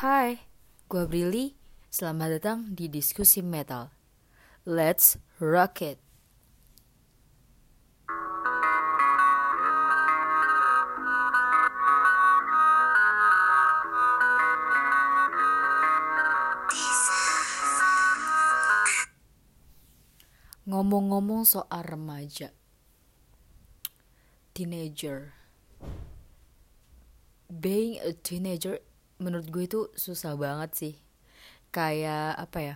Hai, gue Brili. Selamat datang di diskusi metal. Let's rock it. Ngomong-ngomong soal remaja, teenager, being a teenager menurut gue itu susah banget sih. Kayak apa ya?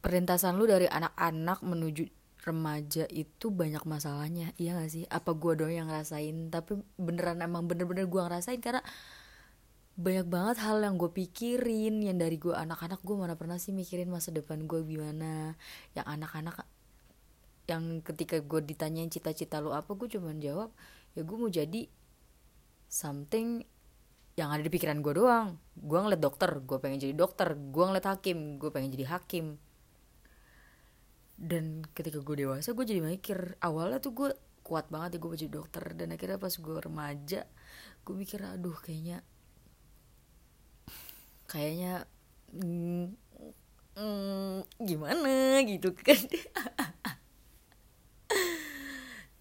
Perintasan lu dari anak-anak menuju remaja itu banyak masalahnya, iya gak sih? Apa gue doang yang ngerasain? Tapi beneran emang bener-bener gue ngerasain karena banyak banget hal yang gue pikirin yang dari gue anak-anak gue mana pernah sih mikirin masa depan gue gimana yang anak-anak yang ketika gue ditanyain cita-cita lu apa gue cuman jawab ya gue mau jadi something yang ada di pikiran gue doang. Gue ngeliat dokter gue pengen jadi dokter. Gue ngeliat hakim gue pengen jadi hakim. Dan ketika gue dewasa gue jadi mikir awalnya tuh gue kuat banget ya gue jadi dokter. Dan akhirnya pas gue remaja gue mikir aduh kayaknya kayaknya mm, mm, gimana gitu kan?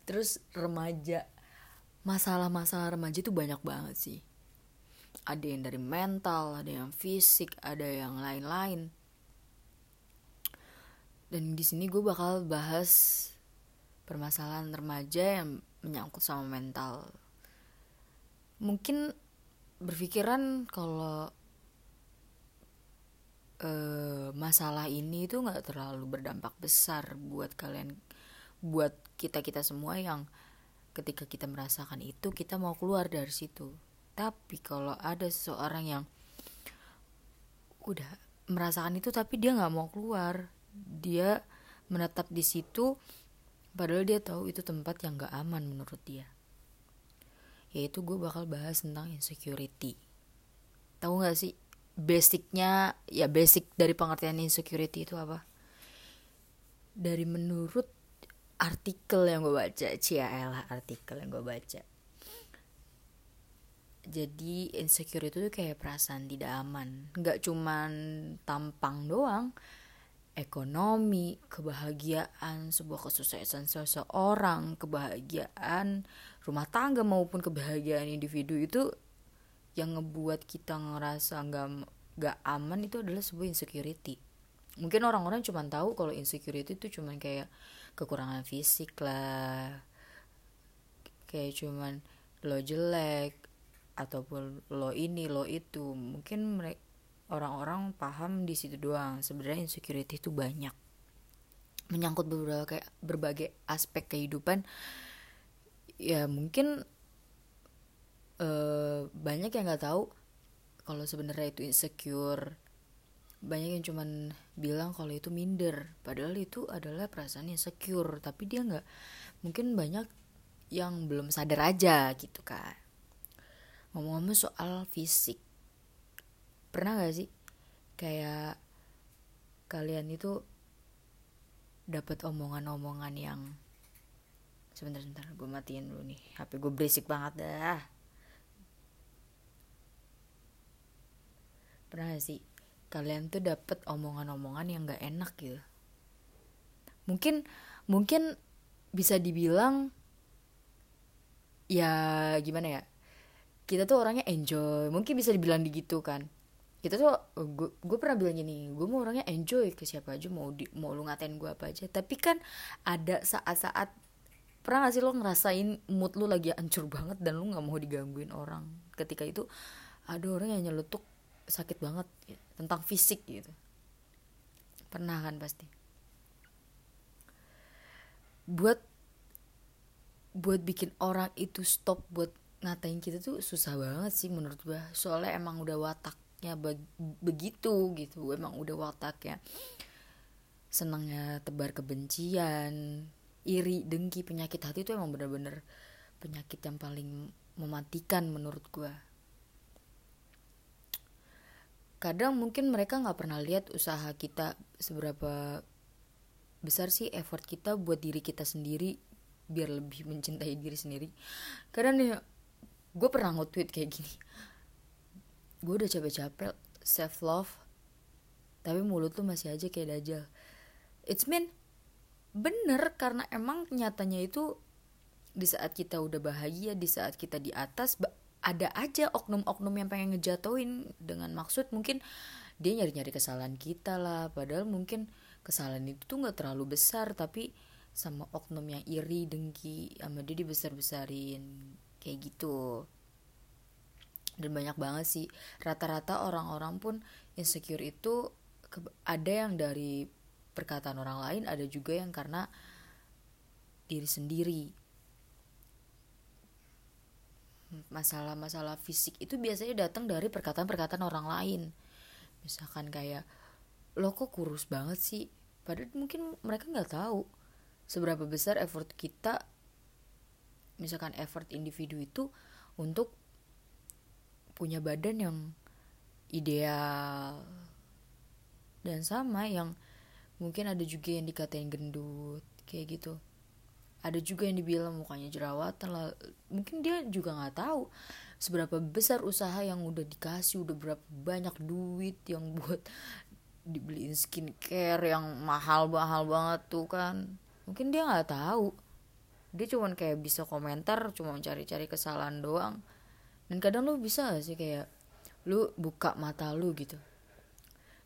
Terus remaja masalah-masalah remaja itu banyak banget sih ada yang dari mental ada yang fisik ada yang lain-lain. Dan di sini gue bakal bahas permasalahan remaja yang menyangkut sama mental. Mungkin berpikiran kalau uh, masalah ini tuh nggak terlalu berdampak besar buat kalian buat kita kita semua yang ketika kita merasakan itu kita mau keluar dari situ tapi kalau ada seseorang yang udah merasakan itu tapi dia nggak mau keluar dia menetap di situ padahal dia tahu itu tempat yang gak aman menurut dia. Yaitu gue bakal bahas tentang insecurity. Tahu nggak sih basicnya ya basic dari pengertian insecurity itu apa? Dari menurut artikel yang gue baca lah artikel yang gue baca jadi insecure itu tuh kayak perasaan tidak aman. Nggak cuman tampang doang. Ekonomi kebahagiaan sebuah kesuksesan seseorang kebahagiaan rumah tangga maupun kebahagiaan individu itu yang ngebuat kita ngerasa nggak nggak aman itu adalah sebuah insecurity. Mungkin orang-orang cuma tahu kalau insecurity itu cuma kayak kekurangan fisik lah kayak cuman lo jelek ataupun lo ini lo itu. Mungkin mereka orang-orang paham di situ doang. Sebenarnya insecurity itu banyak. Menyangkut kayak berbagai aspek kehidupan. Ya mungkin uh, banyak yang nggak tahu kalau sebenarnya itu insecure. Banyak yang cuman bilang kalau itu minder. Padahal itu adalah perasaan insecure tapi dia nggak mungkin banyak yang belum sadar aja gitu kan ngomong-ngomong soal fisik. Pernah gak sih? Kayak kalian itu dapat omongan-omongan yang sebentar-sebentar gue matiin dulu nih HP gue berisik banget dah. Pernah gak sih? Kalian tuh dapet omongan-omongan yang gak enak gitu. Mungkin mungkin bisa dibilang ya gimana ya kita tuh orangnya enjoy. Mungkin bisa dibilang gitu kan. Kita tuh gue pernah bilang gini gue mau orangnya enjoy ke siapa aja mau di, mau lu ngatain gue apa aja. Tapi kan ada saat-saat pernah gak sih lo ngerasain mood lu lagi hancur banget dan lu nggak mau digangguin orang? Ketika itu ada orang yang nyeletuk sakit banget ya, tentang fisik gitu. Pernah kan pasti. Buat buat bikin orang itu stop buat ngatain kita tuh susah banget sih menurut gue soalnya emang udah wataknya begitu gitu. Emang udah wataknya senangnya tebar kebencian iri dengki penyakit hati itu emang bener-bener penyakit yang paling mematikan menurut gue kadang mungkin mereka nggak pernah lihat usaha kita seberapa besar sih effort kita buat diri kita sendiri biar lebih mencintai diri sendiri. Kadang nih gue pernah nge-tweet kayak gini. Gue udah capek-capek self love tapi mulut tuh masih aja kayak dajal it's mean bener karena emang nyatanya itu di saat kita udah bahagia di saat kita di atas ada aja oknum-oknum yang pengen ngejatoin dengan maksud mungkin dia nyari-nyari kesalahan kita lah. Padahal mungkin kesalahan itu tuh nggak terlalu besar tapi sama oknum yang iri dengki sama dia dibesar-besarin kayak gitu. Dan banyak banget sih. Rata-rata orang-orang pun insecure itu ada yang dari perkataan orang lain ada juga yang karena diri sendiri. Masalah-masalah fisik itu biasanya datang dari perkataan-perkataan orang lain. Misalkan kayak lo kok kurus banget sih? Padahal mungkin mereka nggak tahu seberapa besar effort kita misalkan effort individu itu untuk punya badan yang ideal. Dan sama yang mungkin ada juga yang dikatain gendut kayak gitu. Ada juga yang dibilang mukanya jerawatan lah mungkin dia juga nggak tahu seberapa besar usaha yang udah dikasih udah berapa banyak duit yang buat dibeliin skincare yang mahal mahal banget tuh kan. Mungkin dia nggak tahu dia cuman kayak bisa komentar cuma cari-cari kesalahan doang. Dan kadang lu bisa sih kayak lu buka mata lu gitu.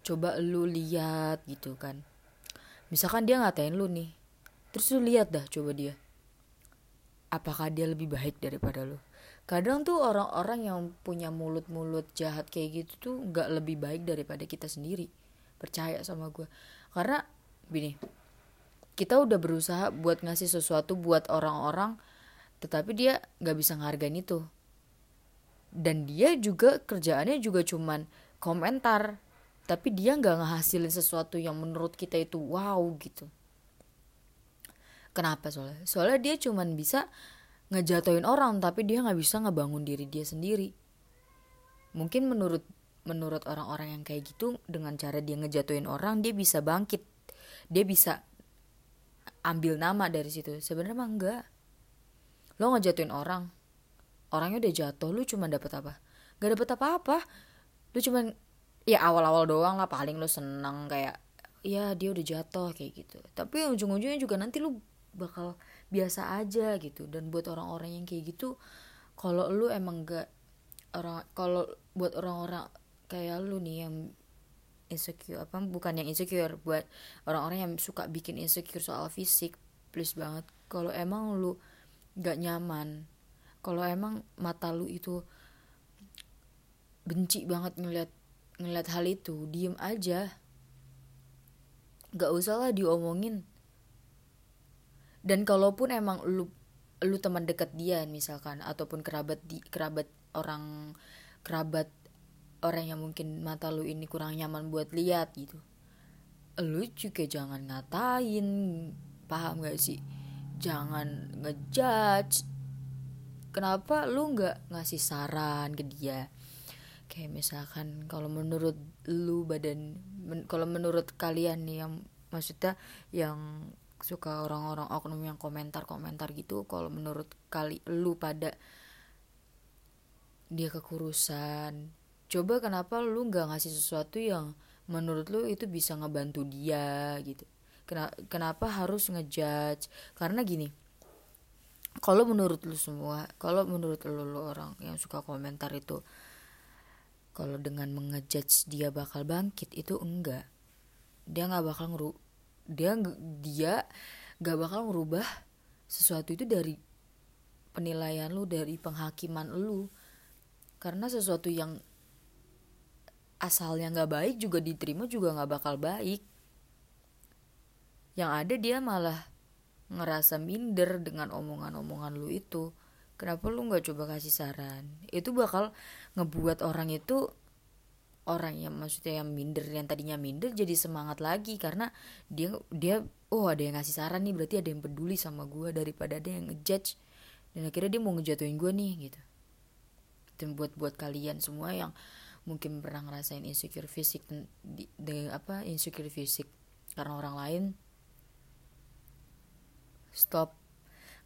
Coba lu lihat gitu kan. Misalkan dia ngatain lu nih terus lu lihat dah coba dia. Apakah dia lebih baik daripada lu? Kadang tuh orang-orang yang punya mulut-mulut jahat kayak gitu tuh nggak lebih baik daripada kita sendiri. Percaya sama gue karena gini kita udah berusaha buat ngasih sesuatu buat orang-orang tetapi dia nggak bisa ngargain itu. Dan dia juga kerjaannya juga cuman komentar tapi dia nggak ngehasilin sesuatu yang menurut kita itu wow gitu. Kenapa soalnya? Soalnya dia cuman bisa ngejatoin orang tapi dia nggak bisa ngebangun diri dia sendiri. Mungkin menurut menurut orang-orang yang kayak gitu dengan cara dia ngejatuhin orang dia bisa bangkit. Dia bisa ambil nama dari situ. Sebenarnya mah enggak. Lo ngejatuhin orang orangnya udah jatuh lu cuma dapat apa? Gak dapat apa-apa. Lu cuma ya awal-awal doang lah paling lu seneng kayak ya dia udah jatuh kayak gitu. Tapi ujung-ujungnya juga nanti lu bakal biasa aja gitu. Dan buat orang-orang yang kayak gitu kalau lu emang gak orang kalau buat orang-orang kayak lu nih yang insecure apa bukan yang insecure buat orang-orang yang suka bikin insecure soal fisik please banget. Kalau emang lu gak nyaman kalau emang mata lu itu benci banget ngeliat ngeliat hal itu diem aja. Gak usah lah diomongin. Dan kalaupun emang lu lu teman dekat dia misalkan ataupun kerabat di kerabat orang kerabat orang yang mungkin mata lu ini kurang nyaman buat lihat gitu. Lu juga jangan ngatain paham gak sih? Jangan ngejudge. Kenapa lu nggak ngasih saran ke dia? Kayak misalkan kalau menurut lu badan men, kalau menurut kalian nih yang maksudnya yang suka orang-orang oknum yang komentar-komentar gitu kalau menurut kali lu pada dia kekurusan coba kenapa lu nggak ngasih sesuatu yang menurut lu itu bisa ngebantu dia gitu. Kenapa harus ngejudge? Karena gini kalau menurut lu semua kalau menurut lu, lu orang yang suka komentar itu kalau dengan mengejudge dia bakal bangkit itu enggak. Dia nggak bakal ngeru dia dia nggak bakal ngerubah sesuatu itu dari penilaian lu dari penghakiman lu. Karena sesuatu yang asalnya nggak baik juga diterima juga nggak bakal baik. Yang ada dia malah ngerasa minder dengan omongan-omongan lu itu. Kenapa lu nggak coba kasih saran? Itu bakal ngebuat orang itu orang yang maksudnya yang minder yang tadinya minder jadi semangat lagi karena dia dia oh ada yang ngasih saran nih berarti ada yang peduli sama gue daripada ada yang ngejudge. Dan akhirnya dia mau ngejatuhin gue nih gitu. Dan buat buat kalian semua yang mungkin pernah ngerasain insecure fisik di, di apa insecure fisik karena orang lain. Stop.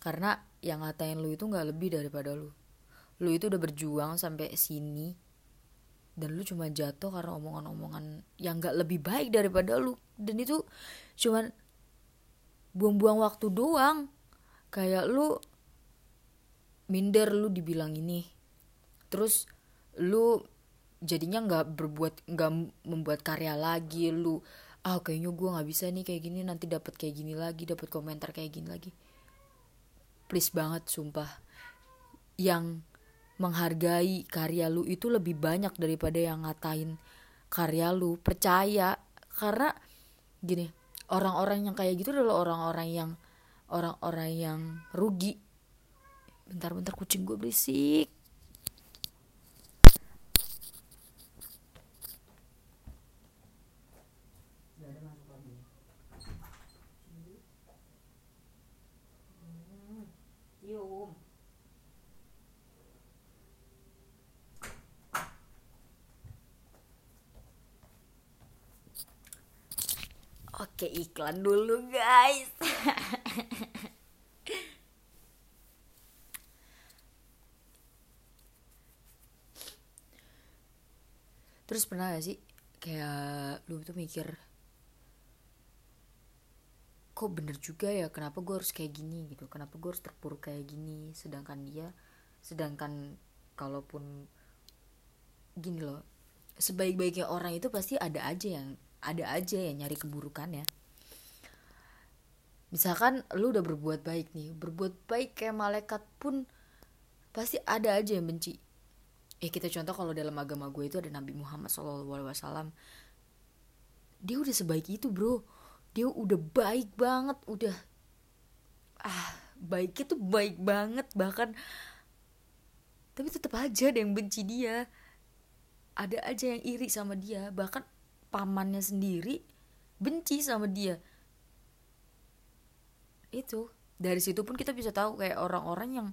Karena yang ngatain lu itu nggak lebih daripada lu. Lu itu udah berjuang sampai sini dan lu cuma jatuh karena omongan-omongan yang gak lebih baik daripada lu. Dan itu cuman buang-buang waktu doang. Kayak lu minder lu dibilang ini. Terus lu jadinya nggak berbuat nggak membuat karya lagi lu ah kayaknya gue nggak bisa nih kayak gini nanti dapat kayak gini lagi dapat komentar kayak gini lagi. Please banget sumpah. Yang menghargai karya lu itu lebih banyak daripada yang ngatain karya lu. Percaya karena gini orang-orang yang kayak gitu adalah orang-orang yang orang-orang yang rugi. Bentar-bentar kucing gue berisik Oke iklan dulu guys. Terus pernah gak sih kayak lu tuh mikir kok bener juga ya kenapa gue harus kayak gini? Gitu. Kenapa gue harus terpuruk kayak gini? Sedangkan dia sedangkan kalaupun gini loh sebaik-baiknya orang itu pasti ada aja yang ada aja yang nyari keburukan ya. Misalkan lu udah berbuat baik nih berbuat baik kayak malaikat pun pasti ada aja yang benci. Ya kita contoh kalau dalam agama gue itu ada Nabi Muhammad SAW dia udah sebaik itu bro. Dia udah baik banget udah ah baiknya tuh baik banget bahkan. Tapi tetap aja ada yang benci dia. Ada aja yang iri sama dia bahkan pamannya sendiri benci sama dia. Itu. Dari situ pun kita bisa tahu kayak orang-orang yang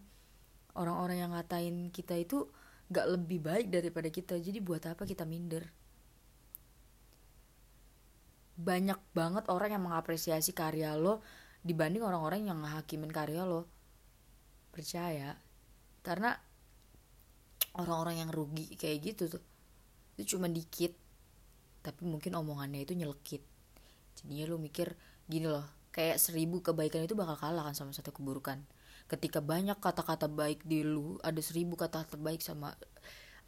orang-orang yang ngatain kita itu gak lebih baik daripada kita. Jadi buat apa kita minder? Banyak banget orang yang mengapresiasi karya lo dibanding orang-orang yang ngehakimin karya lo. Percaya. Karena orang-orang yang rugi kayak gitu tuh itu cuma dikit tapi mungkin omongannya itu nyelekit. Jadinya lu mikir gini loh kayak seribu kebaikan itu bakal kalah kan sama satu keburukan. Ketika banyak kata-kata baik di lu ada seribu kata terbaik sama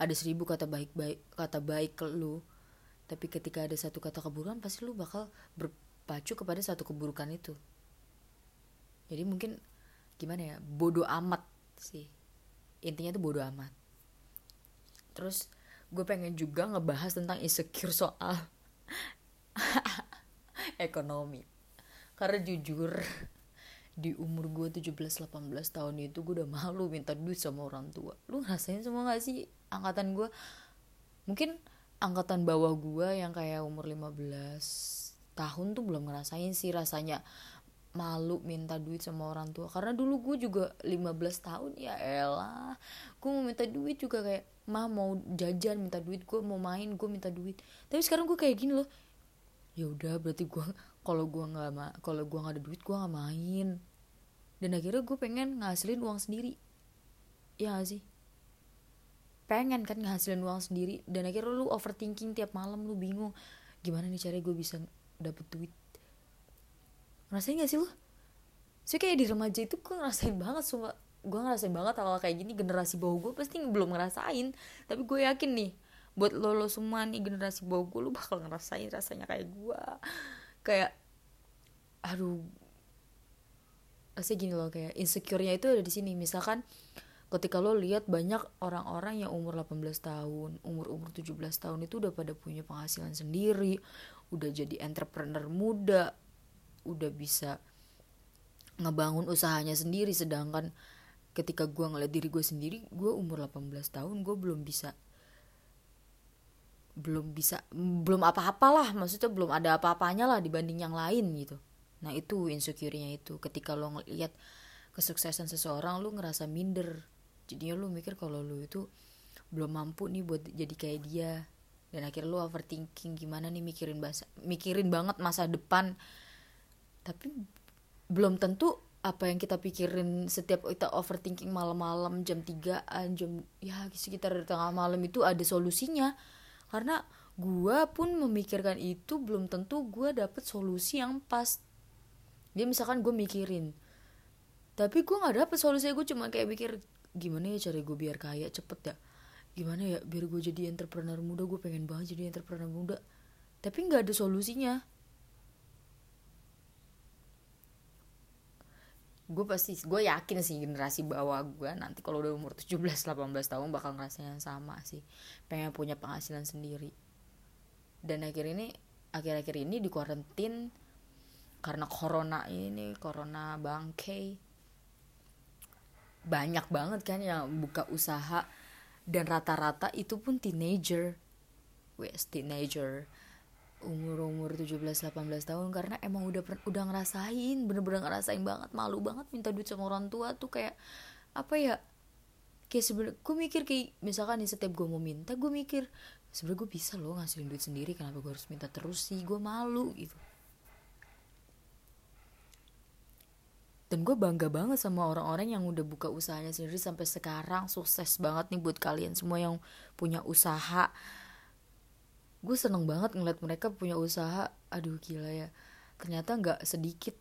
ada seribu kata baik baik kata baik ke lu. Tapi ketika ada satu kata keburukan pasti lu bakal berpacu kepada satu keburukan itu. Jadi mungkin gimana ya bodoh amat sih. Intinya tuh bodoh amat. Terus gue pengen juga ngebahas tentang insecure soal ekonomi. Karena jujur di umur gue 17-18 tahun itu gue udah malu minta duit sama orang tua. Lu ngerasain semua gak sih angkatan gue mungkin angkatan bawah gue yang kayak umur 15 tahun tuh belum ngerasain sih rasanya malu minta duit sama orang tua. Karena dulu gue juga 15 tahun ya elah. Gue mau minta duit juga kayak mah mau jajan minta duit gue mau main gue minta duit. Tapi sekarang gue kayak gini loh. Ya udah berarti gue kalau gue nggak kalau gue nggak ada duit gue nggak main. Dan akhirnya gue pengen ngasilin uang sendiri. Ya gak sih? Pengen kan ngasilin uang sendiri. Dan akhirnya lu overthinking tiap malam lu bingung gimana nih cara gue bisa dapet duit? Ngerasain gak sih lu? Sih kayak di remaja itu gue ngerasain banget semua gue ngerasain banget hal, hal kayak gini generasi bawah gue pasti belum ngerasain. Tapi gue yakin nih buat lo lo semua nih generasi bawah gue lu bakal ngerasain rasanya kayak gue. Kayak aduh pasti gini loh kayak insecure-nya itu ada di sini. Misalkan ketika lo lihat banyak orang-orang yang umur 18 tahun, umur-umur 17 tahun itu udah pada punya penghasilan sendiri, udah jadi entrepreneur muda, udah bisa ngebangun usahanya sendiri. Sedangkan ketika gue ngeliat diri gue sendiri gue umur 18 tahun gue belum bisa belum bisa belum apa-apalah maksudnya belum ada apa-apanya lah dibanding yang lain gitu. Nah itu insecure-nya itu. Ketika lo ngeliat kesuksesan seseorang lo ngerasa minder. Jadinya lo mikir kalau lo itu belum mampu nih buat jadi kayak dia. Dan akhirnya lo overthinking gimana nih mikirin bahasa mikirin banget masa depan. Tapi belum tentu apa yang kita pikirin setiap kita overthinking malam-malam jam 3 jam ya sekitar tengah malam itu ada solusinya. Karena gue pun memikirkan itu belum tentu gue dapet solusi yang pas. Dia misalkan gue mikirin tapi gue nggak dapet solusi gue cuma kayak mikir gimana ya cara gue biar kaya cepet ya? Gimana ya biar gue jadi entrepreneur muda? Gue pengen banget jadi entrepreneur muda. Tapi nggak ada solusinya gue pasti gue yakin sih generasi bawah gue nanti kalau udah umur 17-18 tahun bakal ngerasain yang sama sih. Pengen punya penghasilan sendiri. Dan akhir ini akhir-akhir ini di kuarantin karena corona ini corona bangke banyak banget kan yang buka usaha. Dan rata-rata itu pun teenager. Wes teenager umur-umur 17-18 tahun karena emang udah udah ngerasain bener-bener ngerasain banget malu banget minta duit sama orang tua tuh kayak apa ya kayak sebenernya gue mikir kayak misalkan nih setiap gue mau minta gue mikir sebenernya gue bisa loh ngasilin duit sendiri kenapa gue harus minta terus sih gue malu gitu. Dan gue bangga banget sama orang-orang yang udah buka usahanya sendiri sampai sekarang sukses banget nih buat kalian semua yang punya usaha gue seneng banget ngeliat mereka punya usaha. Aduh gila ya. Ternyata nggak sedikit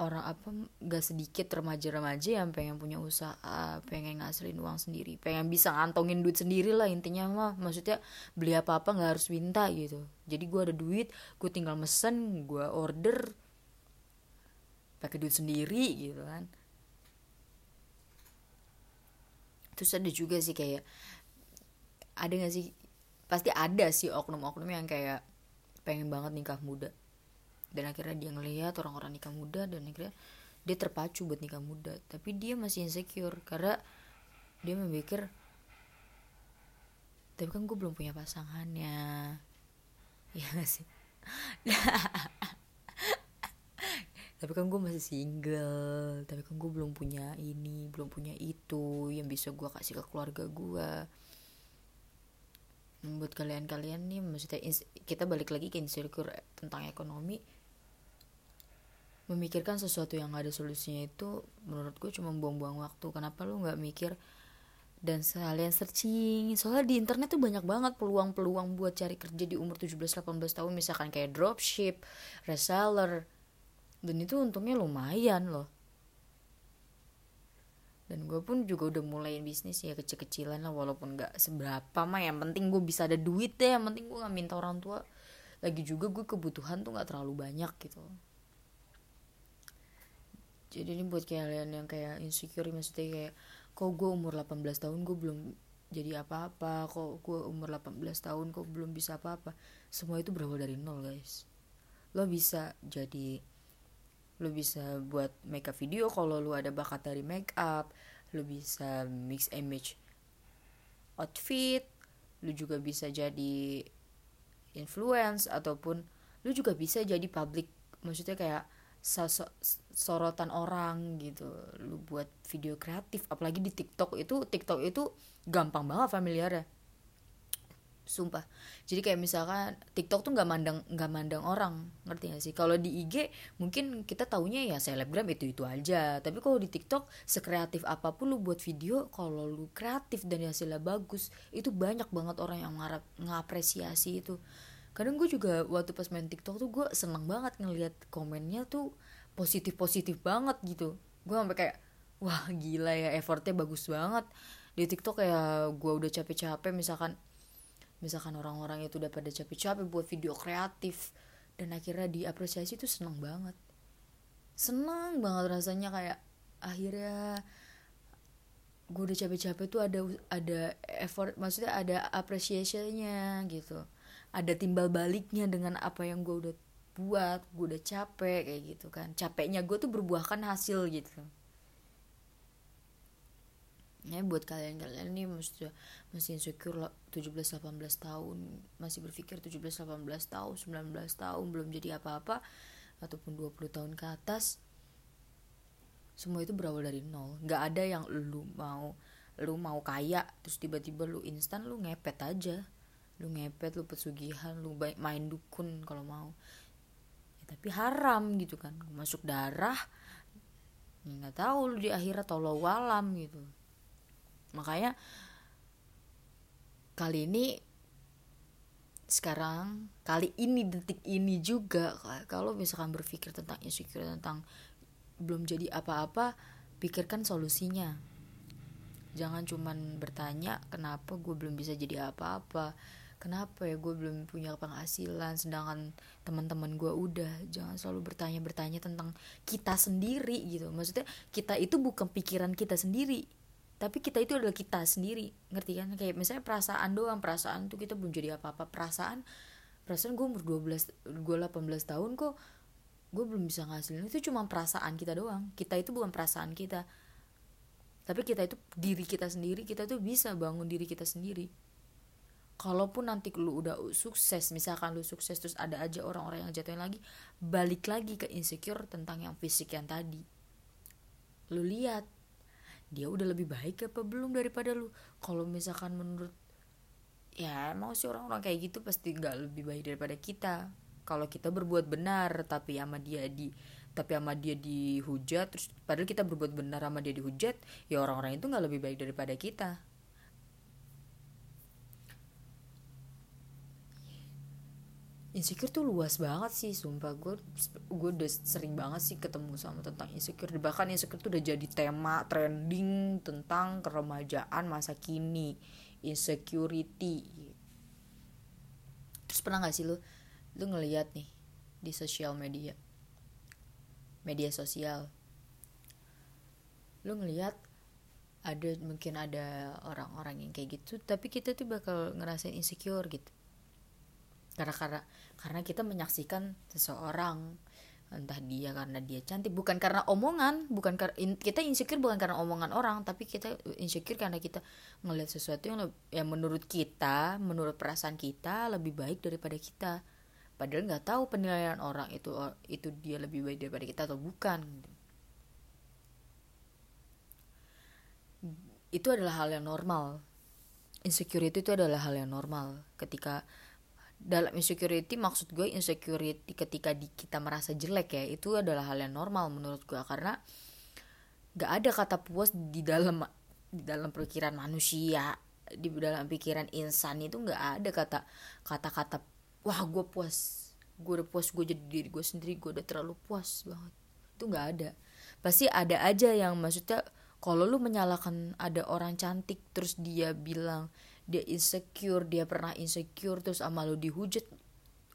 orang apa nggak sedikit remaja-remaja yang pengen punya usaha pengen ngasilin uang sendiri pengen bisa ngantongin duit sendiri lah intinya mah. Maksudnya beli apa apa nggak harus minta gitu. Jadi gue ada duit gue tinggal mesen gue order pakai duit sendiri gitu kan. Terus ada juga sih kayak ada gak sih pasti ada sih oknum-oknum yang kayak pengen banget nikah muda. Dan akhirnya dia ngelihat orang-orang nikah muda dan akhirnya dia terpacu buat nikah muda. Tapi dia masih insecure karena dia memikir tapi kan gue belum punya pasangannya. Ya gak sih? Tapi kan gue masih single. Tapi kan gue belum punya ini belum punya itu yang bisa gue kasih ke keluarga gue buat kalian-kalian nih maksudnya kita balik lagi ke insecure tentang ekonomi. Memikirkan sesuatu yang gak ada solusinya itu menurut gue cuma buang-buang waktu. Kenapa lu nggak mikir? Dan sekalian searching. Soalnya di internet tuh banyak banget peluang-peluang buat cari kerja di umur 17-18 tahun. Misalkan kayak dropship, reseller. Dan itu untungnya lumayan loh dan gue pun juga udah mulai bisnis ya kecil-kecilan lah walaupun gak seberapa mah. Yang penting gue bisa ada duit deh yang penting gue gak minta orang tua. Lagi juga gue kebutuhan tuh gak terlalu banyak gitu. Jadi ini buat kalian yang kayak insecure maksudnya kayak kok gue umur 18 tahun gue belum jadi apa-apa? Kok gue umur 18 tahun kok belum bisa apa-apa? Semua itu berawal dari nol guys. Lo bisa jadi lu bisa buat make up video kalau lu ada bakat dari make up lu bisa mix image outfit lu juga bisa jadi influence ataupun lu juga bisa jadi public maksudnya kayak sorotan orang gitu. Lu buat video kreatif apalagi di TikTok itu TikTok itu gampang banget familiar ya sumpah. Jadi kayak misalkan TikTok tuh nggak mandang nggak mandang orang. Ngerti gak sih? Kalau di IG mungkin kita taunya ya selebgram itu itu aja. Tapi kalau di TikTok sekreatif apa pun lu buat video kalau lu kreatif dan hasilnya bagus itu banyak banget orang yang ngarap ngapresiasi itu. Kadang gue juga waktu pas main TikTok tuh gue seneng banget ngeliat komennya tuh positif positif banget gitu. Gue sampai kayak wah gila ya effortnya bagus banget. Di TikTok kayak gue udah capek-capek misalkan misalkan orang-orang itu udah pada capek-capek buat video kreatif dan akhirnya diapresiasi itu seneng banget. Seneng banget rasanya kayak akhirnya gue udah capek-capek tuh ada ada effort maksudnya ada apresiasinya gitu. Ada timbal baliknya dengan apa yang gue udah buat gue udah capek kayak gitu kan. Capeknya gue tuh berbuahkan hasil gitu ya buat kalian-kalian nih mesti masih insecure lah 17-18 tahun. Masih berpikir 17-18 tahun 19 tahun belum jadi apa-apa ataupun 20 tahun ke atas semua itu berawal dari nol. Nggak ada yang lu mau lu mau kaya terus tiba-tiba lu instan lu ngepet aja. Lu ngepet lu pesugihan lu main dukun kalau mau. Ya, tapi haram gitu kan masuk darah ya nggak ya, tahu lu di akhirat tolong walam gitu makanya kali ini sekarang kali ini detik ini juga kalau misalkan berpikir tentang insecure tentang belum jadi apa-apa pikirkan solusinya. Jangan cuman bertanya kenapa gue belum bisa jadi apa-apa? Kenapa ya gue belum punya penghasilan sedangkan teman-teman gue udah? Jangan selalu bertanya-bertanya tentang kita sendiri gitu. Maksudnya kita itu bukan pikiran kita sendiri tapi kita itu adalah kita sendiri ngerti kan? Kayak misalnya perasaan doang perasaan tuh kita belum jadi apa-apa. Perasaan perasaan gue umur 12 gue 18 tahun kok gue belum bisa ngasilin. Itu cuma perasaan kita doang. Kita itu bukan perasaan kita. Tapi kita itu diri kita sendiri. Kita tuh bisa bangun diri kita sendiri. Kalaupun nanti lu udah sukses misalkan lu sukses terus ada aja orang-orang yang jatuhin lagi balik lagi ke insecure tentang yang fisik yang tadi. Lu lihat dia udah lebih baik apa belum daripada lu? Kalau misalkan menurut ya emang sih orang-orang kayak gitu pasti nggak lebih baik daripada kita. Kalau kita berbuat benar tapi sama dia di tapi sama dia dihujat terus padahal kita berbuat benar sama dia dihujat ya orang-orang itu nggak lebih baik daripada kita insecure tuh luas banget sih sumpah. Gue gue udah sering banget sih ketemu sama tentang insecure. Bahkan insecure tuh udah jadi tema trending tentang keremajaan masa kini. Insecurity. Terus pernah gak sih lu lu ngeliat nih di sosial media? Media sosial. Lu ngeliat ada mungkin ada orang-orang yang kayak gitu tapi kita tuh bakal ngerasain insecure gitu karena karena karena kita menyaksikan seseorang entah dia karena dia cantik bukan karena omongan bukan karena kita insecure bukan karena omongan orang tapi kita insecure karena kita ngelihat sesuatu yang yang menurut kita menurut perasaan kita lebih baik daripada kita. Padahal nggak tahu penilaian orang itu itu dia lebih baik daripada kita atau bukan itu adalah hal yang normal. Insecurity itu adalah hal yang normal. Ketika dalam insecurity maksud gue insecurity ketika di, kita merasa jelek ya itu adalah hal yang normal menurut gue. Karena gak ada kata puas di dalam di dalam pikiran manusia di dalam pikiran insan itu gak ada kata kata-kata wah gue puas. Gue udah puas gue jadi diri gue sendiri gue udah terlalu puas banget. Itu gak ada. Pasti ada aja yang maksudnya kalau lu menyalahkan ada orang cantik terus dia bilang dia insecure dia pernah insecure terus sama lu dihujat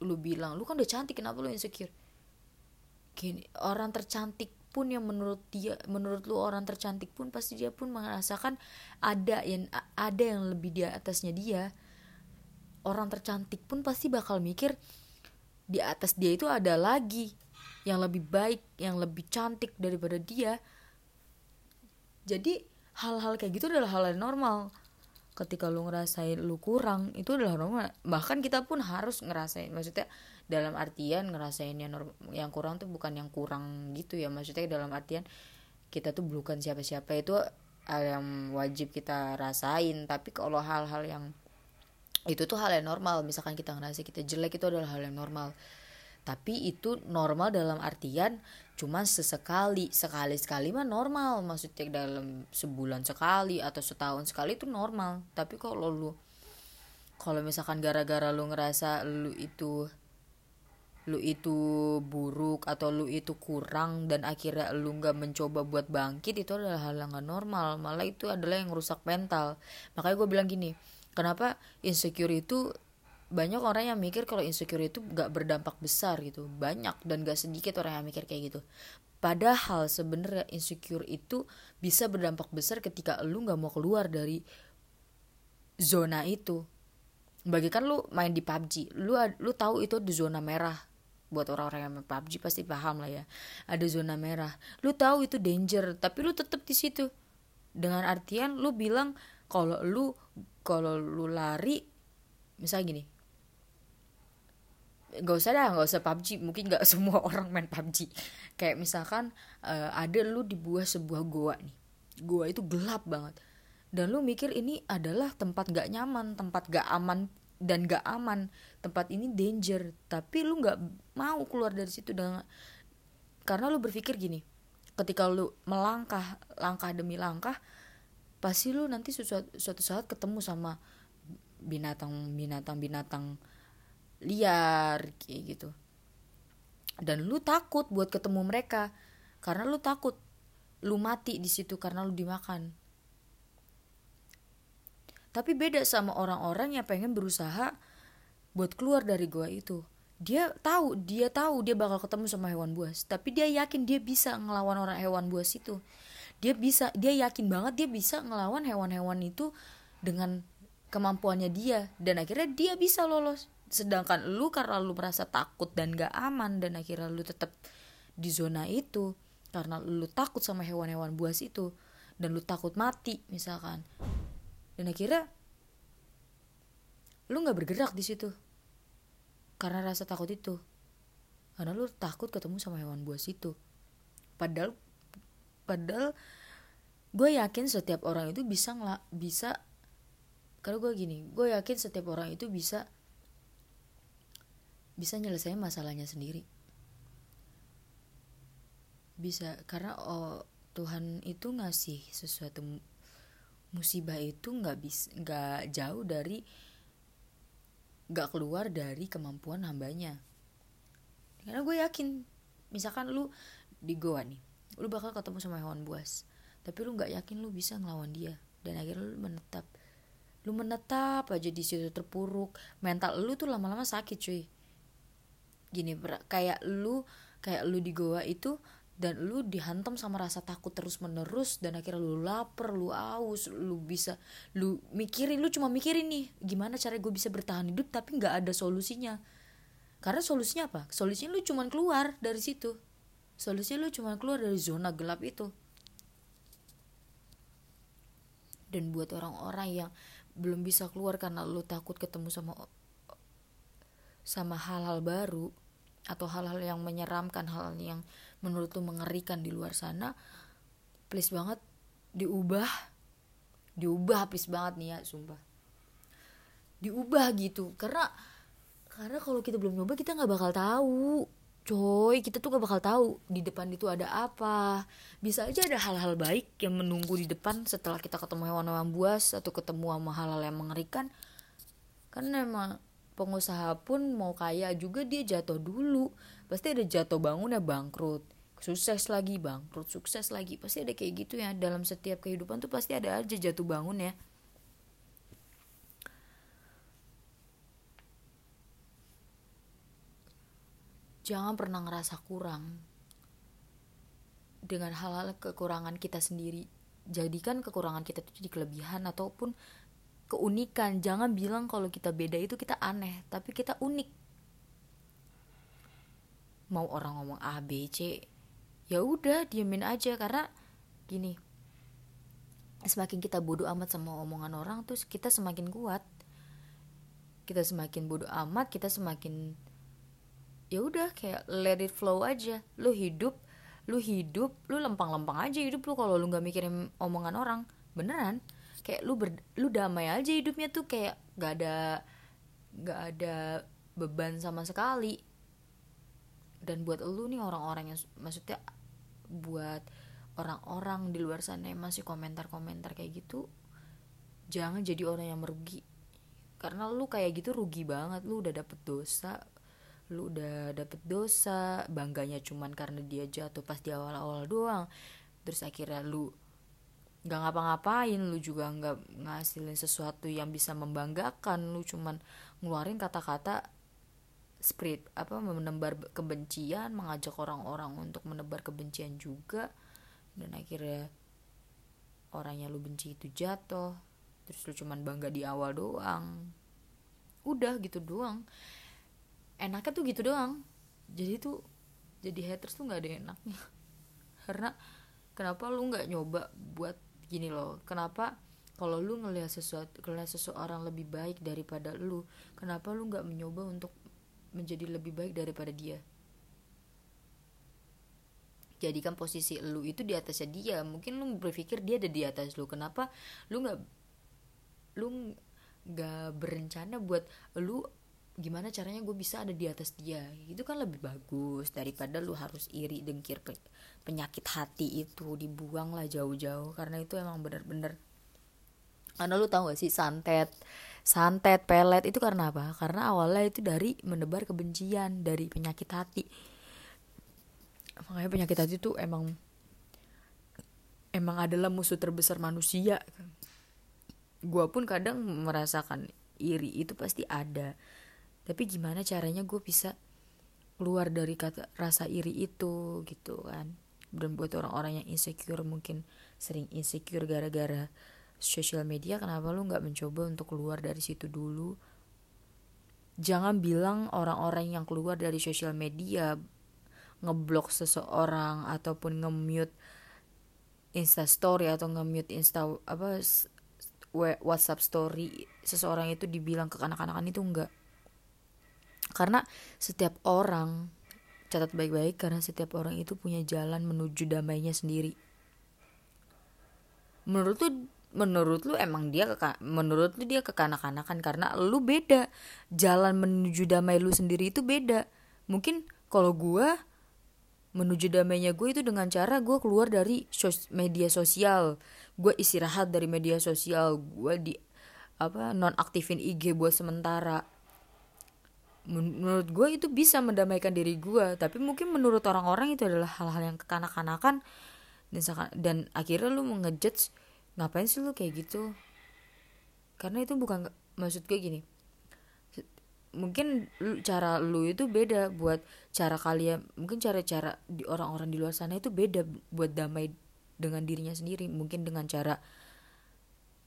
lu bilang lu kan udah cantik kenapa lu insecure? Gini orang tercantik pun yang menurut dia menurut lu orang tercantik pun pasti dia pun merasakan ada yang ada yang lebih di atasnya dia. Orang tercantik pun pasti bakal mikir di atas dia itu ada lagi yang lebih baik yang lebih cantik daripada dia. Jadi hal-hal kayak gitu adalah hal yang normal ketika lu ngerasain lu kurang itu adalah normal. Bahkan kita pun harus ngerasain maksudnya dalam artian ngerasain yang yang kurang tuh bukan yang kurang gitu ya maksudnya dalam artian kita tuh bukan siapa-siapa itu yang wajib kita rasain. Tapi kalau hal-hal yang itu tuh hal yang normal misalkan kita ngerasa kita jelek itu adalah hal yang normal tapi itu normal dalam artian cuman sesekali. Sekali sekali mah normal. Maksudnya dalam sebulan sekali atau setahun sekali itu normal. Tapi kalau lu kalau misalkan gara-gara lu ngerasa lu itu lu itu buruk atau lu itu kurang dan akhirnya lu nggak mencoba buat bangkit itu adalah hal yang gak normal. Malah itu adalah yang rusak mental. Makanya gue bilang gini kenapa insecure itu banyak orang yang mikir kalau insecure itu gak berdampak besar gitu. Banyak dan gak sedikit orang yang mikir kayak gitu. Padahal sebenarnya insecure itu bisa berdampak besar ketika lu gak mau keluar dari zona itu. Bagikan lu main di PUBG lu lu tahu itu di zona merah. Buat orang-orang yang main PUBG pasti paham lah ya. Ada zona merah. Lu tahu itu danger tapi lu tetap di situ. Dengan artian lu bilang kalau lu kalau lu lari misal gini nggak usah dah nggak usah PUBG mungkin nggak semua orang main PUBG kayak misalkan uh, ada lu di buah sebuah goa nih. Goa itu gelap banget. Dan lu mikir ini adalah tempat gak nyaman tempat gak aman dan gak aman. Tempat ini danger. Tapi lu nggak mau keluar dari situ dengan karena lu berpikir gini ketika lu melangkah langkah demi langkah pasti lu nanti suatu, suatu saat ketemu sama binatang binatang binatang liar kayak gitu. Dan lu takut buat ketemu mereka. Karena lu takut lu mati di situ karena lu dimakan. Tapi beda sama orang-orang yang pengen berusaha buat keluar dari gua itu. Dia tahu dia tahu dia bakal ketemu sama hewan buas. Tapi dia yakin dia bisa ngelawan orang hewan buas itu. Dia bisa dia yakin banget dia bisa ngelawan hewan-hewan itu dengan kemampuannya dia. Dan akhirnya dia bisa lolos sedangkan lu karena lu merasa takut dan gak aman dan akhirnya lu tetap di zona itu karena lu takut sama hewan-hewan buas itu dan lu takut mati misalkan. Dan akhirnya lu nggak bergerak di situ karena rasa takut itu. Karena lu takut ketemu sama hewan buas itu. Padahal padahal gue yakin setiap orang itu bisa ngelak bisa karena gue gini gue yakin setiap orang itu bisa bisa nyelesain masalahnya sendiri. Bisa karena oh, Tuhan itu ngasih sesuatu musibah itu nggak bisa nggak jauh dari gak keluar dari kemampuan hambanya. Karena gue yakin misalkan lu di goa nih lu bakal ketemu sama hewan buas tapi lu nggak yakin lu bisa ngelawan dia dan akhirnya lu menetap. Lu menetap aja di situ terpuruk mental lu tuh lama-lama sakit cuy gini kayak lu kayak lu di goa itu dan lu dihantam sama rasa takut terus menerus dan akhirnya lu lapar lu aus lu bisa lu mikirin lu cuma mikirin nih gimana cara gue bisa bertahan hidup tapi nggak ada solusinya. Karena solusinya apa? Solusinya lu cuma keluar dari situ. Solusinya lu cuma keluar dari zona gelap itu. Dan buat orang-orang yang belum bisa keluar karena lu takut ketemu sama sama hal-hal baru atau hal-hal yang menyeramkan hal yang menurut lu mengerikan di luar sana please banget diubah. Diubah please banget nih ya sumpah. Diubah gitu karena karena kalau kita belum nyoba kita nggak bakal tahu. Coy kita tuh gak bakal tahu di depan itu ada apa. Bisa aja ada hal-hal baik yang menunggu di depan setelah kita ketemu hewan-hewan buas atau ketemu sama hal-hal yang mengerikan. Karena emang pengusaha pun mau kaya juga dia jatuh dulu. Pasti ada jatuh bangun ya bangkrut. Sukses lagi bangkrut sukses lagi. Pasti ada kayak gitu ya. Dalam setiap kehidupan tuh pasti ada aja jatuh bangun ya. Jangan pernah ngerasa kurang dengan hal-hal kekurangan kita sendiri. Jadikan kekurangan kita itu jadi kelebihan ataupun keunikan. Jangan bilang kalau kita beda itu kita aneh tapi kita unik. Mau orang ngomong A B C ya udah diemin aja. Karena gini semakin kita bodoh amat sama omongan orang terus kita semakin kuat. Kita semakin bodoh amat kita semakin ya udah kayak let it flow aja. Lu hidup lu hidup lu lempang-lempang aja hidup lu kalau lu nggak mikirin omongan orang. Beneran kayak lu ber, lu damai aja hidupnya tuh kayak gak ada gak ada beban sama sekali. Dan buat lu nih orang-orang yang maksudnya buat orang-orang di luar sana yang masih komentar-komentar kayak gitu jangan jadi orang yang merugi. Karena lu kayak gitu rugi banget lu udah dapet dosa lu udah dapet dosa bangganya cuman karena dia jatuh pas di awal-awal doang. Terus akhirnya lu gak ngapa-ngapain lu juga nggak ngasilin sesuatu yang bisa membanggakan lu cuman ngeluarin kata-kata spirit apa menebar kebencian mengajak orang-orang untuk menebar kebencian juga. Dan akhirnya orang yang lu benci itu jatuh terus lu cuman bangga di awal doang. Udah gitu doang. Enaknya tuh gitu doang. Jadi tuh jadi haters tuh nggak ada enaknya. Karena kenapa lu nggak nyoba buat gini loh kenapa kalau lu ngelihat sesuatu ngelihat seseorang lebih baik daripada lu kenapa lu nggak mencoba untuk menjadi lebih baik daripada dia? Jadikan posisi lu itu di atasnya dia mungkin lu berpikir dia ada di atas lu kenapa lu nggak lu nggak berencana buat lu gimana caranya gue bisa ada di atas dia. Itu kan lebih bagus daripada lu harus iri dengkir penyakit hati itu. Dibuang lah jauh-jauh karena itu emang bener-bener karena lu tahu gak sih santet santet pelet itu karena apa? Karena awalnya itu dari menebar kebencian dari penyakit hati. Makanya penyakit hati itu emang emang adalah musuh terbesar manusia. Gue pun kadang merasakan iri itu pasti ada tapi gimana caranya gue bisa keluar dari kata rasa iri itu gitu kan dan buat orang-orang yang insecure mungkin sering insecure gara-gara sosial media kenapa lu nggak mencoba untuk keluar dari situ dulu jangan bilang orang-orang yang keluar dari sosial media ngeblok seseorang ataupun nge-mute Insta story atau nge-mute Insta apa WhatsApp story seseorang itu dibilang kekanak-kanakan itu enggak. Karena setiap orang catat baik-baik karena setiap orang itu punya jalan menuju damainya sendiri. Menurut lu menurut lu emang dia keka, menurut lu dia kekanak-kanakan karena lu beda. Jalan menuju damai lu sendiri itu beda. Mungkin kalau gua menuju damainya gue itu dengan cara gue keluar dari sos media sosial gue istirahat dari media sosial gue di apa non aktifin IG buat sementara menurut gue itu bisa mendamaikan diri gue tapi mungkin menurut orang-orang itu adalah hal-hal yang kekanak-kanakan. Dan dan akhirnya lu ngejudge ngapain sih lu kayak gitu? Karena itu bukan maksud gue gini. Mungkin cara lu itu beda buat cara kalian mungkin cara-cara di orang-orang di luar sana itu beda buat damai dengan dirinya sendiri. Mungkin dengan cara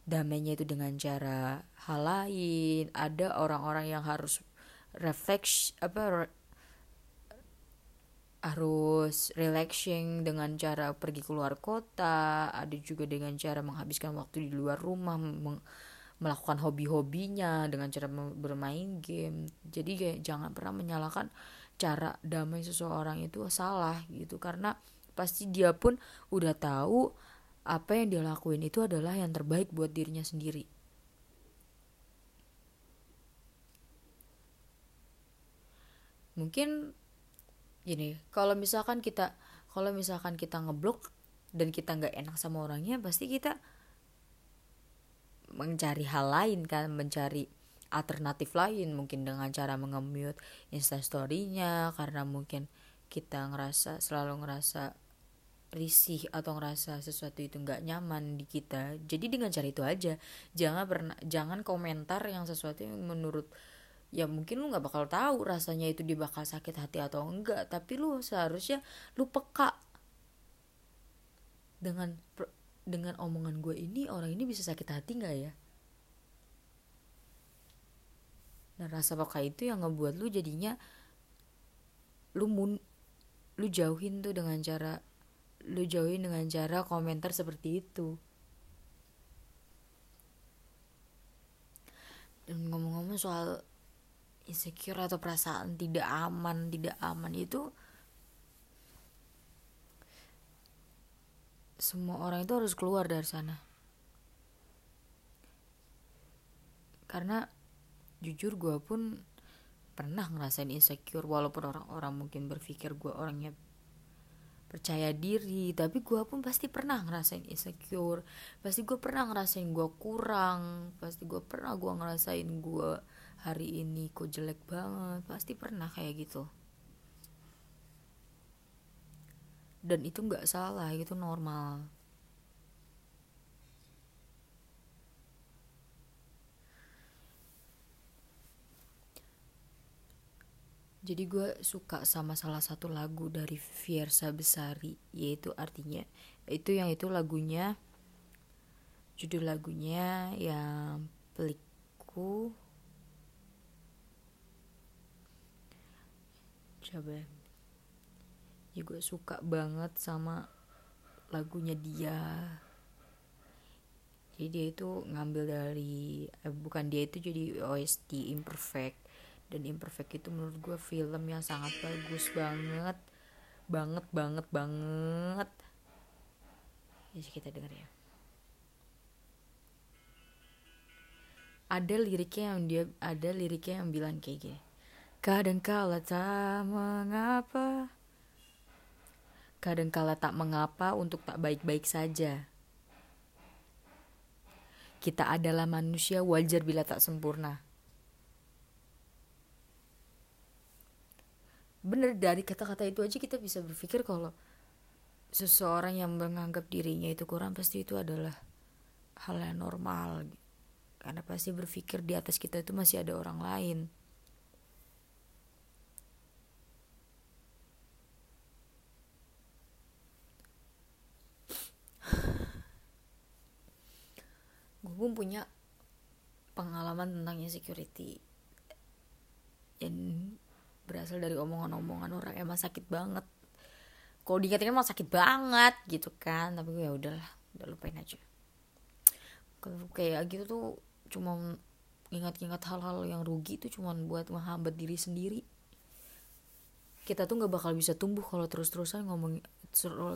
damainya itu dengan cara hal lain. Ada orang-orang yang harus refleks apa harus relaxing dengan cara pergi keluar kota ada juga dengan cara menghabiskan waktu di luar rumah melakukan hobi-hobinya dengan cara bermain game. Jadi kayak jangan pernah menyalahkan cara damai seseorang itu salah gitu. Karena pasti dia pun udah tahu apa yang dia lakuin itu adalah yang terbaik buat dirinya sendiri mungkin gini kalau misalkan kita kalau misalkan kita ngeblok dan kita nggak enak sama orangnya pasti kita mencari hal lain kan mencari alternatif lain mungkin dengan cara mengemute instastorynya karena mungkin kita ngerasa selalu ngerasa risih atau ngerasa sesuatu itu nggak nyaman di kita. Jadi dengan cara itu aja. Jangan pernah jangan komentar yang sesuatu yang menurut ya mungkin lu nggak bakal tahu rasanya itu dia bakal sakit hati atau enggak tapi lu seharusnya lu peka. Dengan dengan omongan gue ini orang ini bisa sakit hati nggak ya? Dan rasa peka itu yang ngebuat lu jadinya lu mun lu jauhin tuh dengan cara lu jauhin dengan cara komentar seperti itu. Dan ngomong-ngomong soal insecure atau perasaan tidak aman tidak aman itu semua orang itu harus keluar dari sana. Karena jujur gue pun pernah ngerasain insecure walaupun orang-orang mungkin berpikir gue orangnya percaya diri tapi gue pun pasti pernah ngerasain insecure pasti gue pernah ngerasain gue kurang pasti gue pernah gue ngerasain gue hari ini kok jelek banget. Pasti pernah kayak gitu. Dan itu nggak salah itu normal. Jadi gue suka sama salah satu lagu dari Fiersa Besari yaitu artinya itu yang itu lagunya judul lagunya yang pelikku coba ya? Gue suka banget sama lagunya dia. Jadi dia itu ngambil dari eh, bukan dia itu jadi OST Imperfect. Dan Imperfect itu menurut gue film yang sangat bagus banget. Banget banget banget. Ya kita denger ya. Ada liriknya yang dia ada liriknya yang bilang kayak gini kadang kala tak mengapa. Kadangkala tak mengapa untuk tak baik-baik saja. kita adalah manusia wajar bila tak sempurna. Bener dari kata-kata itu aja kita bisa berpikir kalau seseorang yang menganggap dirinya itu kurang pasti itu adalah hal yang normal. Karena pasti berpikir di atas kita itu masih ada orang lain gue pun punya pengalaman tentang insecurity. Yang berasal dari omongan-omongan orang emang sakit banget. Kalau diingat-ingat emang sakit banget gitu kan. Tapi gue ya udahlah udah lupain aja. Kalau kayak gitu tuh cuma ingat-ingat hal-hal yang rugi itu cuma buat menghambat diri sendiri. Kita tuh nggak bakal bisa tumbuh kalau terus-terusan ngomong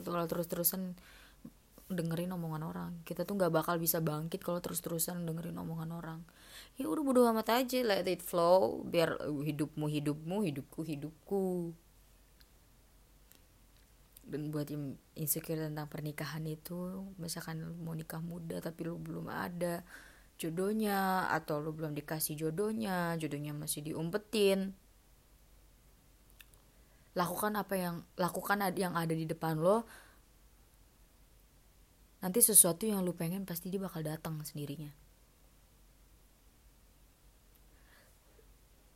kalau terus-terusan dengerin omongan orang. Kita tuh nggak bakal bisa bangkit kalau terus-terusan dengerin omongan orang. Ya udah bodo amat aja let it flow biar hidupmu hidupmu hidupku hidupku. Dan buat yang insecure tentang pernikahan itu misalkan mau nikah muda tapi lu belum ada jodohnya atau lu belum dikasih jodohnya jodohnya masih diumpetin lakukan apa yang lakukan yang ada di depan lo nanti sesuatu yang lu pengen pasti dia bakal datang sendirinya.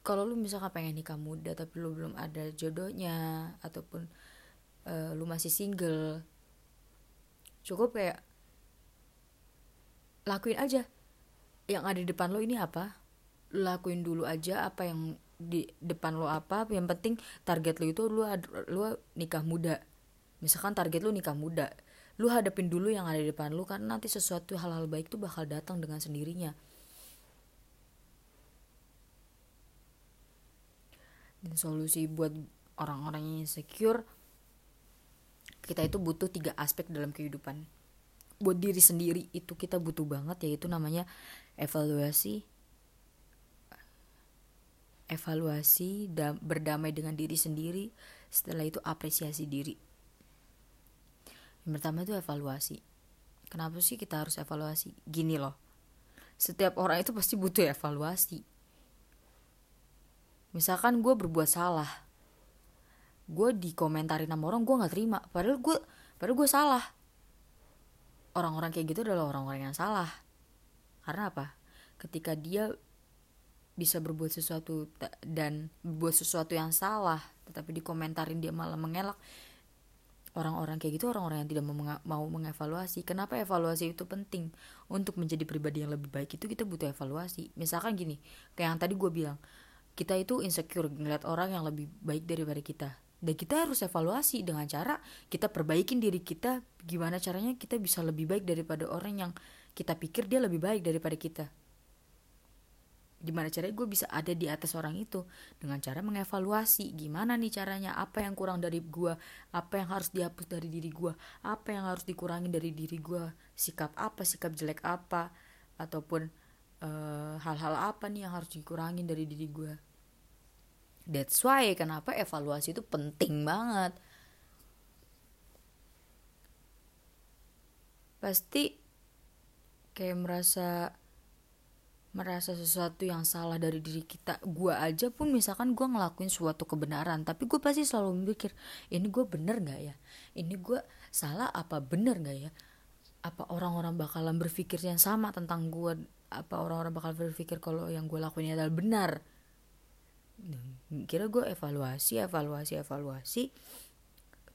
Kalau lu misalkan pengen nikah muda tapi lu belum ada jodohnya ataupun uh, lu masih single cukup kayak lakuin aja. Yang ada di depan lo ini apa? Lu lakuin dulu aja apa yang di depan lo apa. Yang penting target lo itu lu lu nikah muda. Misalkan target lu nikah muda lu hadapin dulu yang ada di depan lu karena nanti sesuatu hal-hal baik tuh bakal datang dengan sendirinya. Dan solusi buat orang-orang yang insecure kita itu butuh tiga aspek dalam kehidupan. Buat diri sendiri itu kita butuh banget yaitu namanya evaluasi evaluasi dan berdamai dengan diri sendiri setelah itu apresiasi diri yang pertama itu evaluasi. Kenapa sih kita harus evaluasi? Gini loh. Setiap orang itu pasti butuh evaluasi. Misalkan gue berbuat salah. Gue dikomentarin sama orang gue nggak terima. Padahal gue padahal gue salah. Orang-orang kayak gitu adalah orang-orang yang salah. Karena apa? Ketika dia bisa berbuat sesuatu dan berbuat sesuatu yang salah tetapi dikomentarin dia malah mengelak orang-orang kayak gitu orang-orang yang tidak mau mengevaluasi. Kenapa evaluasi itu penting? Untuk menjadi pribadi yang lebih baik itu kita butuh evaluasi. Misalkan gini kayak yang tadi gue bilang kita itu insecure ngeliat orang yang lebih baik daripada kita. Dan kita harus evaluasi dengan cara kita perbaikin diri kita gimana caranya kita bisa lebih baik daripada orang yang kita pikir dia lebih baik daripada kita gimana caranya gue bisa ada di atas orang itu? Dengan cara mengevaluasi. Gimana nih caranya? Apa yang kurang dari gue apa yang harus dihapus dari diri gue apa yang harus dikurangi dari diri gue sikap apa? Sikap jelek apa? Ataupun hal-hal uh, apa nih yang harus dikurangi dari diri gue That's why kenapa evaluasi itu penting banget. Pasti kayak merasa merasa sesuatu yang salah dari diri kita gue aja pun misalkan gue ngelakuin suatu kebenaran tapi gue pasti selalu mikir ini gue bener gak ya? Ini gue salah apa bener gak ya? Apa orang-orang bakalan berpikir yang sama tentang gue apa orang-orang bakal berpikir kalau yang gue lakuin adalah benar? Kira gue evaluasi evaluasi evaluasi.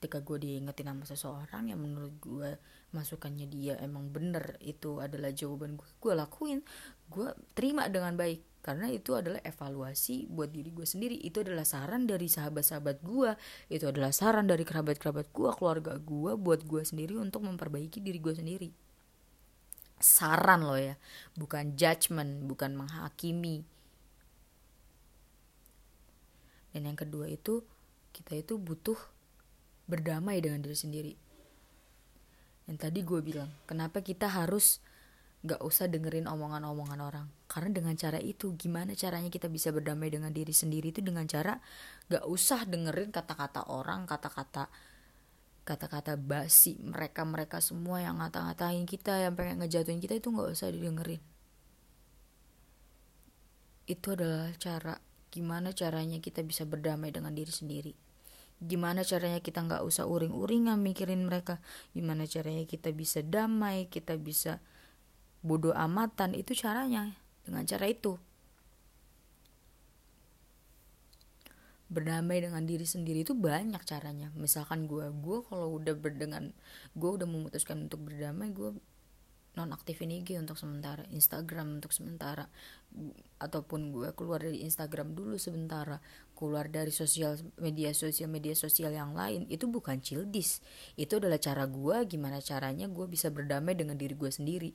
Ketika gue diingetin sama seseorang yang menurut gue masukannya dia emang bener itu adalah jawaban gue gue lakuin gue terima dengan baik karena itu adalah evaluasi buat diri gue sendiri. Itu adalah saran dari sahabat-sahabat gue itu adalah saran dari kerabat-kerabat gue keluarga gue buat gue sendiri untuk memperbaiki diri gue sendiri. Saran loh ya bukan judgement bukan menghakimi. Dan yang kedua itu kita itu butuh berdamai dengan diri sendiri yang tadi gue bilang kenapa kita harus gak usah dengerin omongan-omongan orang? Karena dengan cara itu gimana caranya kita bisa berdamai dengan diri sendiri itu dengan cara gak usah dengerin kata-kata orang kata-kata kata-kata basi mereka-mereka semua yang ngata-ngatain kita yang pengen ngejatuhin kita itu nggak usah didengerin. Itu adalah cara gimana caranya kita bisa berdamai dengan diri sendiri gimana caranya kita nggak usah uring-uringan mikirin mereka gimana caranya kita bisa damai kita bisa bodoh amatan itu caranya dengan cara itu. Berdamai dengan diri sendiri itu banyak caranya. Misalkan gue gue kalau udah berdengan gue udah memutuskan untuk berdamai gue nonaktifin IG untuk sementara Instagram untuk sementara ataupun gue keluar dari Instagram dulu sementara keluar dari sosial media sosial media sosial yang lain itu bukan childish itu adalah cara gue gimana caranya gue bisa berdamai dengan diri gue sendiri.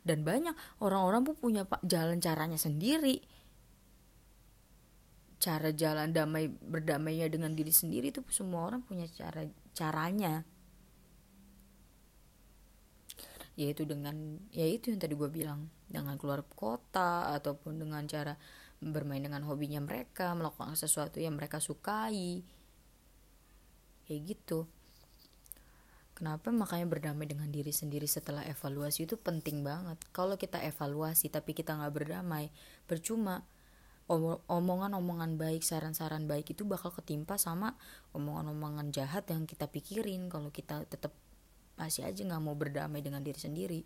Dan banyak orang-orang pun punya jalan caranya sendiri. Cara jalan damai berdamainya dengan diri sendiri itu semua orang punya cara caranya yaitu dengan yaitu yang tadi gue bilang dengan keluar kota ataupun dengan cara bermain dengan hobinya mereka melakukan sesuatu yang mereka sukai. Kayak gitu. Kenapa makanya berdamai dengan diri sendiri setelah evaluasi itu penting banget. Kalau kita evaluasi tapi kita nggak berdamai percuma omongan-omongan baik, saran-saran baik itu bakal ketimpa sama omongan-omongan jahat yang kita pikirin. Kalau kita tetap masih aja nggak mau berdamai dengan diri sendiri.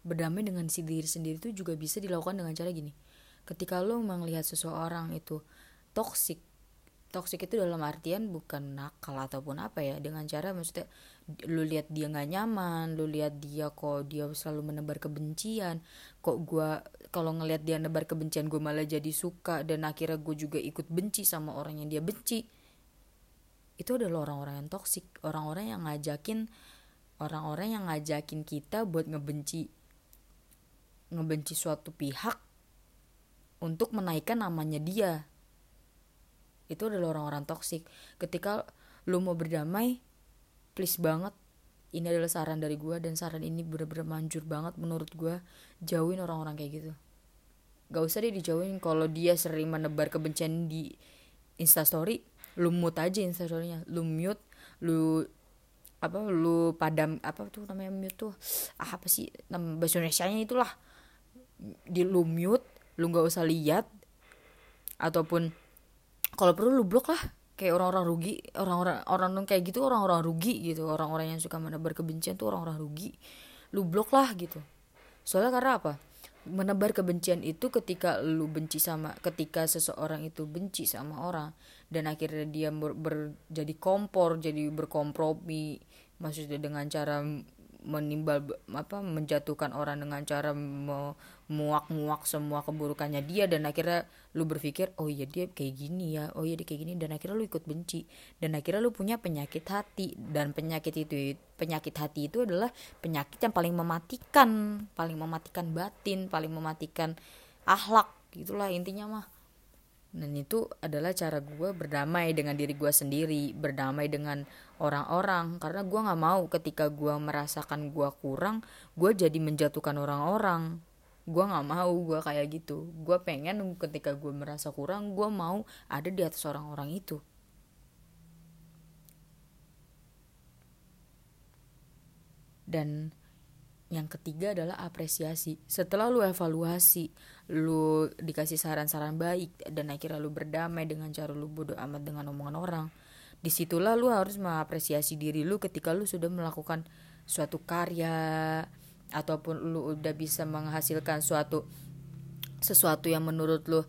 Berdamai dengan si diri sendiri itu juga bisa dilakukan dengan cara gini. Ketika lo melihat seseorang itu toksik, toksik itu dalam artian bukan nakal ataupun apa ya, dengan cara maksudnya lu lihat dia nggak nyaman lu lihat dia kok dia selalu menebar kebencian kok gue kalau ngelihat dia nebar kebencian gue malah jadi suka dan akhirnya gue juga ikut benci sama orang yang dia benci itu adalah orang-orang yang toksik orang-orang yang ngajakin orang-orang yang ngajakin kita buat ngebenci ngebenci suatu pihak untuk menaikkan namanya dia. Itu adalah orang-orang toksik ketika lu mau berdamai please banget ini adalah saran dari gue dan saran ini bener-bener manjur banget menurut gue jauhin orang-orang kayak gitu. Gak usah deh dijauhin kalau dia sering menebar kebencian di instastory lu mute aja instastorynya. Lu mute lu apa lu padam apa tuh namanya mute tuh? Ah, apa sih? Nama bahasa Indonesia nya itulah. Di lu mute lu nggak usah lihat ataupun kalau perlu lu blok lah. Kayak orang-orang rugi orang-orang orang kayak gitu orang-orang rugi gitu. Orang-orang yang suka menebar kebencian tuh orang-orang rugi. Lu blok lah gitu. Soalnya karena apa menebar kebencian itu ketika lu benci sama ketika seseorang itu benci sama orang. Dan akhirnya dia ber, ber jadi kompor jadi berkompromi maksudnya dengan cara menimbal apa menjatuhkan orang dengan cara muak-muak semua keburukannya dia dan akhirnya lu berpikir oh iya dia kayak gini ya oh iya dia kayak gini dan akhirnya lu ikut benci dan akhirnya lu punya penyakit hati dan penyakit itu penyakit hati itu adalah penyakit yang paling mematikan paling mematikan batin paling mematikan akhlak gitulah intinya mah dan itu adalah cara gue berdamai dengan diri gue sendiri berdamai dengan orang-orang. Karena gue nggak mau ketika gue merasakan gue kurang gue jadi menjatuhkan orang-orang. Gue nggak mau gue kayak gitu. Gue pengen ketika gue merasa kurang gue mau ada di atas orang-orang itu. Dan yang ketiga adalah apresiasi. Setelah lu evaluasi lu dikasih saran-saran baik dan akhirnya lu berdamai dengan cara lu bodoh amat dengan omongan orang. Di situlah lu harus mengapresiasi diri lu ketika lu sudah melakukan suatu karya ataupun lu udah bisa menghasilkan suatu sesuatu yang menurut lu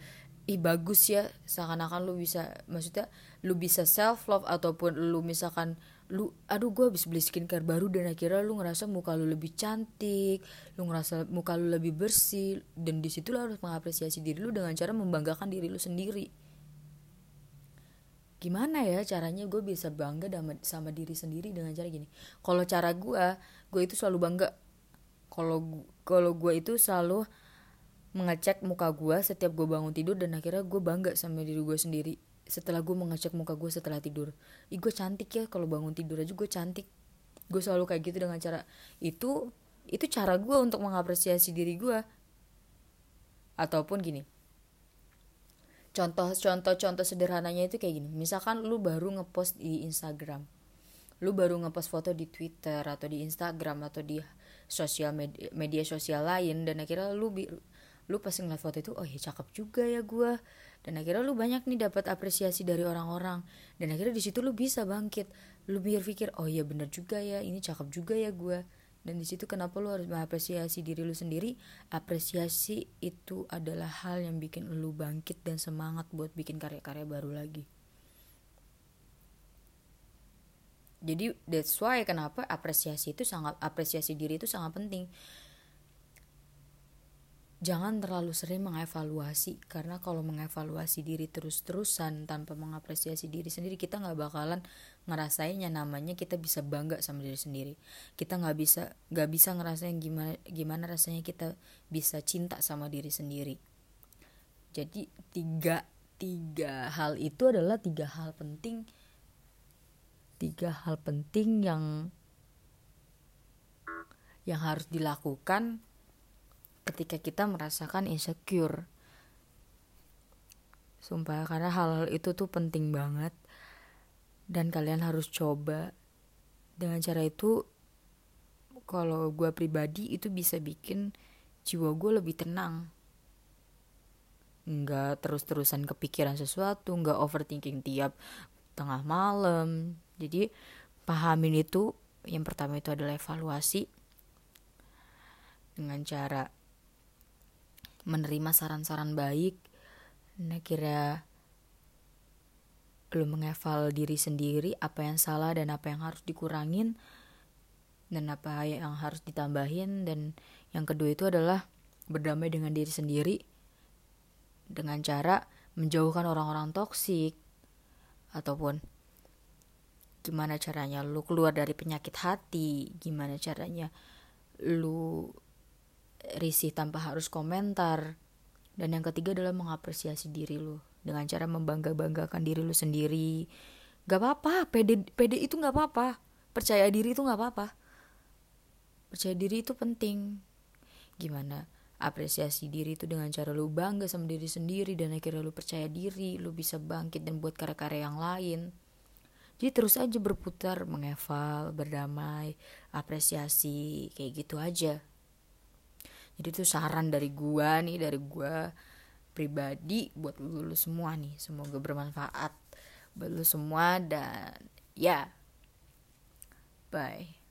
ih bagus ya seakan-akan lu bisa maksudnya lu bisa self love ataupun lu misalkan lu aduh gue habis beli skincare baru dan akhirnya lu ngerasa muka lu lebih cantik lu ngerasa muka lu lebih bersih dan di situ lu harus mengapresiasi diri lu dengan cara membanggakan diri lu sendiri. Gimana ya caranya gue bisa bangga sama diri sendiri dengan cara gini? Kalau cara gue gue itu selalu bangga. Kalau kalau gue itu selalu mengecek muka gue setiap gue bangun tidur dan akhirnya gue bangga sama diri gue sendiri setelah gue mengecek muka gue setelah tidur. Ih gue cantik ya kalau bangun tidur aja gue cantik. Gue selalu kayak gitu dengan cara itu itu cara gue untuk mengapresiasi diri gue ataupun gini contoh contoh contoh sederhananya itu kayak gini. Misalkan lu baru ngepost di Instagram lu baru ngepost foto di Twitter atau di Instagram atau di sosial media, media sosial lain dan akhirnya lu lu pas ngeliat foto itu oh ya cakep juga ya gue dan akhirnya lu banyak nih dapat apresiasi dari orang-orang. Dan akhirnya di situ lu bisa bangkit. Lu pikir oh ya bener juga ya ini cakep juga ya gue dan di situ kenapa lu harus mengapresiasi diri lu sendiri? Apresiasi itu adalah hal yang bikin lu bangkit dan semangat buat bikin karya-karya baru lagi. Jadi that's why kenapa apresiasi itu sangat apresiasi diri itu sangat penting jangan terlalu sering mengevaluasi karena kalau mengevaluasi diri terus-terusan tanpa mengapresiasi diri sendiri kita nggak bakalan ngerasainnya. Namanya kita bisa bangga sama diri sendiri. Kita nggak bisa nggak bisa ngerasain gimana gimana rasanya kita bisa cinta sama diri sendiri. Jadi tiga tiga hal itu adalah tiga hal penting tiga hal penting yang yang harus dilakukan ketika kita merasakan insecure. Sumpah karena hal-hal itu tuh penting banget. Dan kalian harus coba. Dengan cara itu kalau gue pribadi itu bisa bikin jiwa gue lebih tenang. Nggak terus-terusan kepikiran sesuatu nggak overthinking tiap tengah malam. Jadi pahamin itu. Yang pertama itu adalah evaluasi. Dengan cara menerima saran-saran baik nah kira lu mengeval diri sendiri apa yang salah dan apa yang harus dikurangin dan apa yang harus ditambahin dan yang kedua itu adalah berdamai dengan diri sendiri dengan cara menjauhkan orang-orang toksik ataupun gimana caranya lu keluar dari penyakit hati gimana caranya lu risih tanpa harus komentar. Dan yang ketiga adalah mengapresiasi diri lu dengan cara membangga-banggakan diri lu sendiri. Gak apa-apa, pede, pede itu gak apa-apa. Percaya diri itu gak apa-apa. Percaya diri itu penting. Gimana? Apresiasi diri itu dengan cara lu bangga sama diri sendiri dan akhirnya lu percaya diri, lu bisa bangkit dan buat karya-karya yang lain. Jadi terus aja berputar, mengeval, berdamai, apresiasi, kayak gitu aja jadi itu saran dari gua nih dari gua pribadi buat lu, lu semua nih semoga bermanfaat buat lu semua dan ya yeah. bye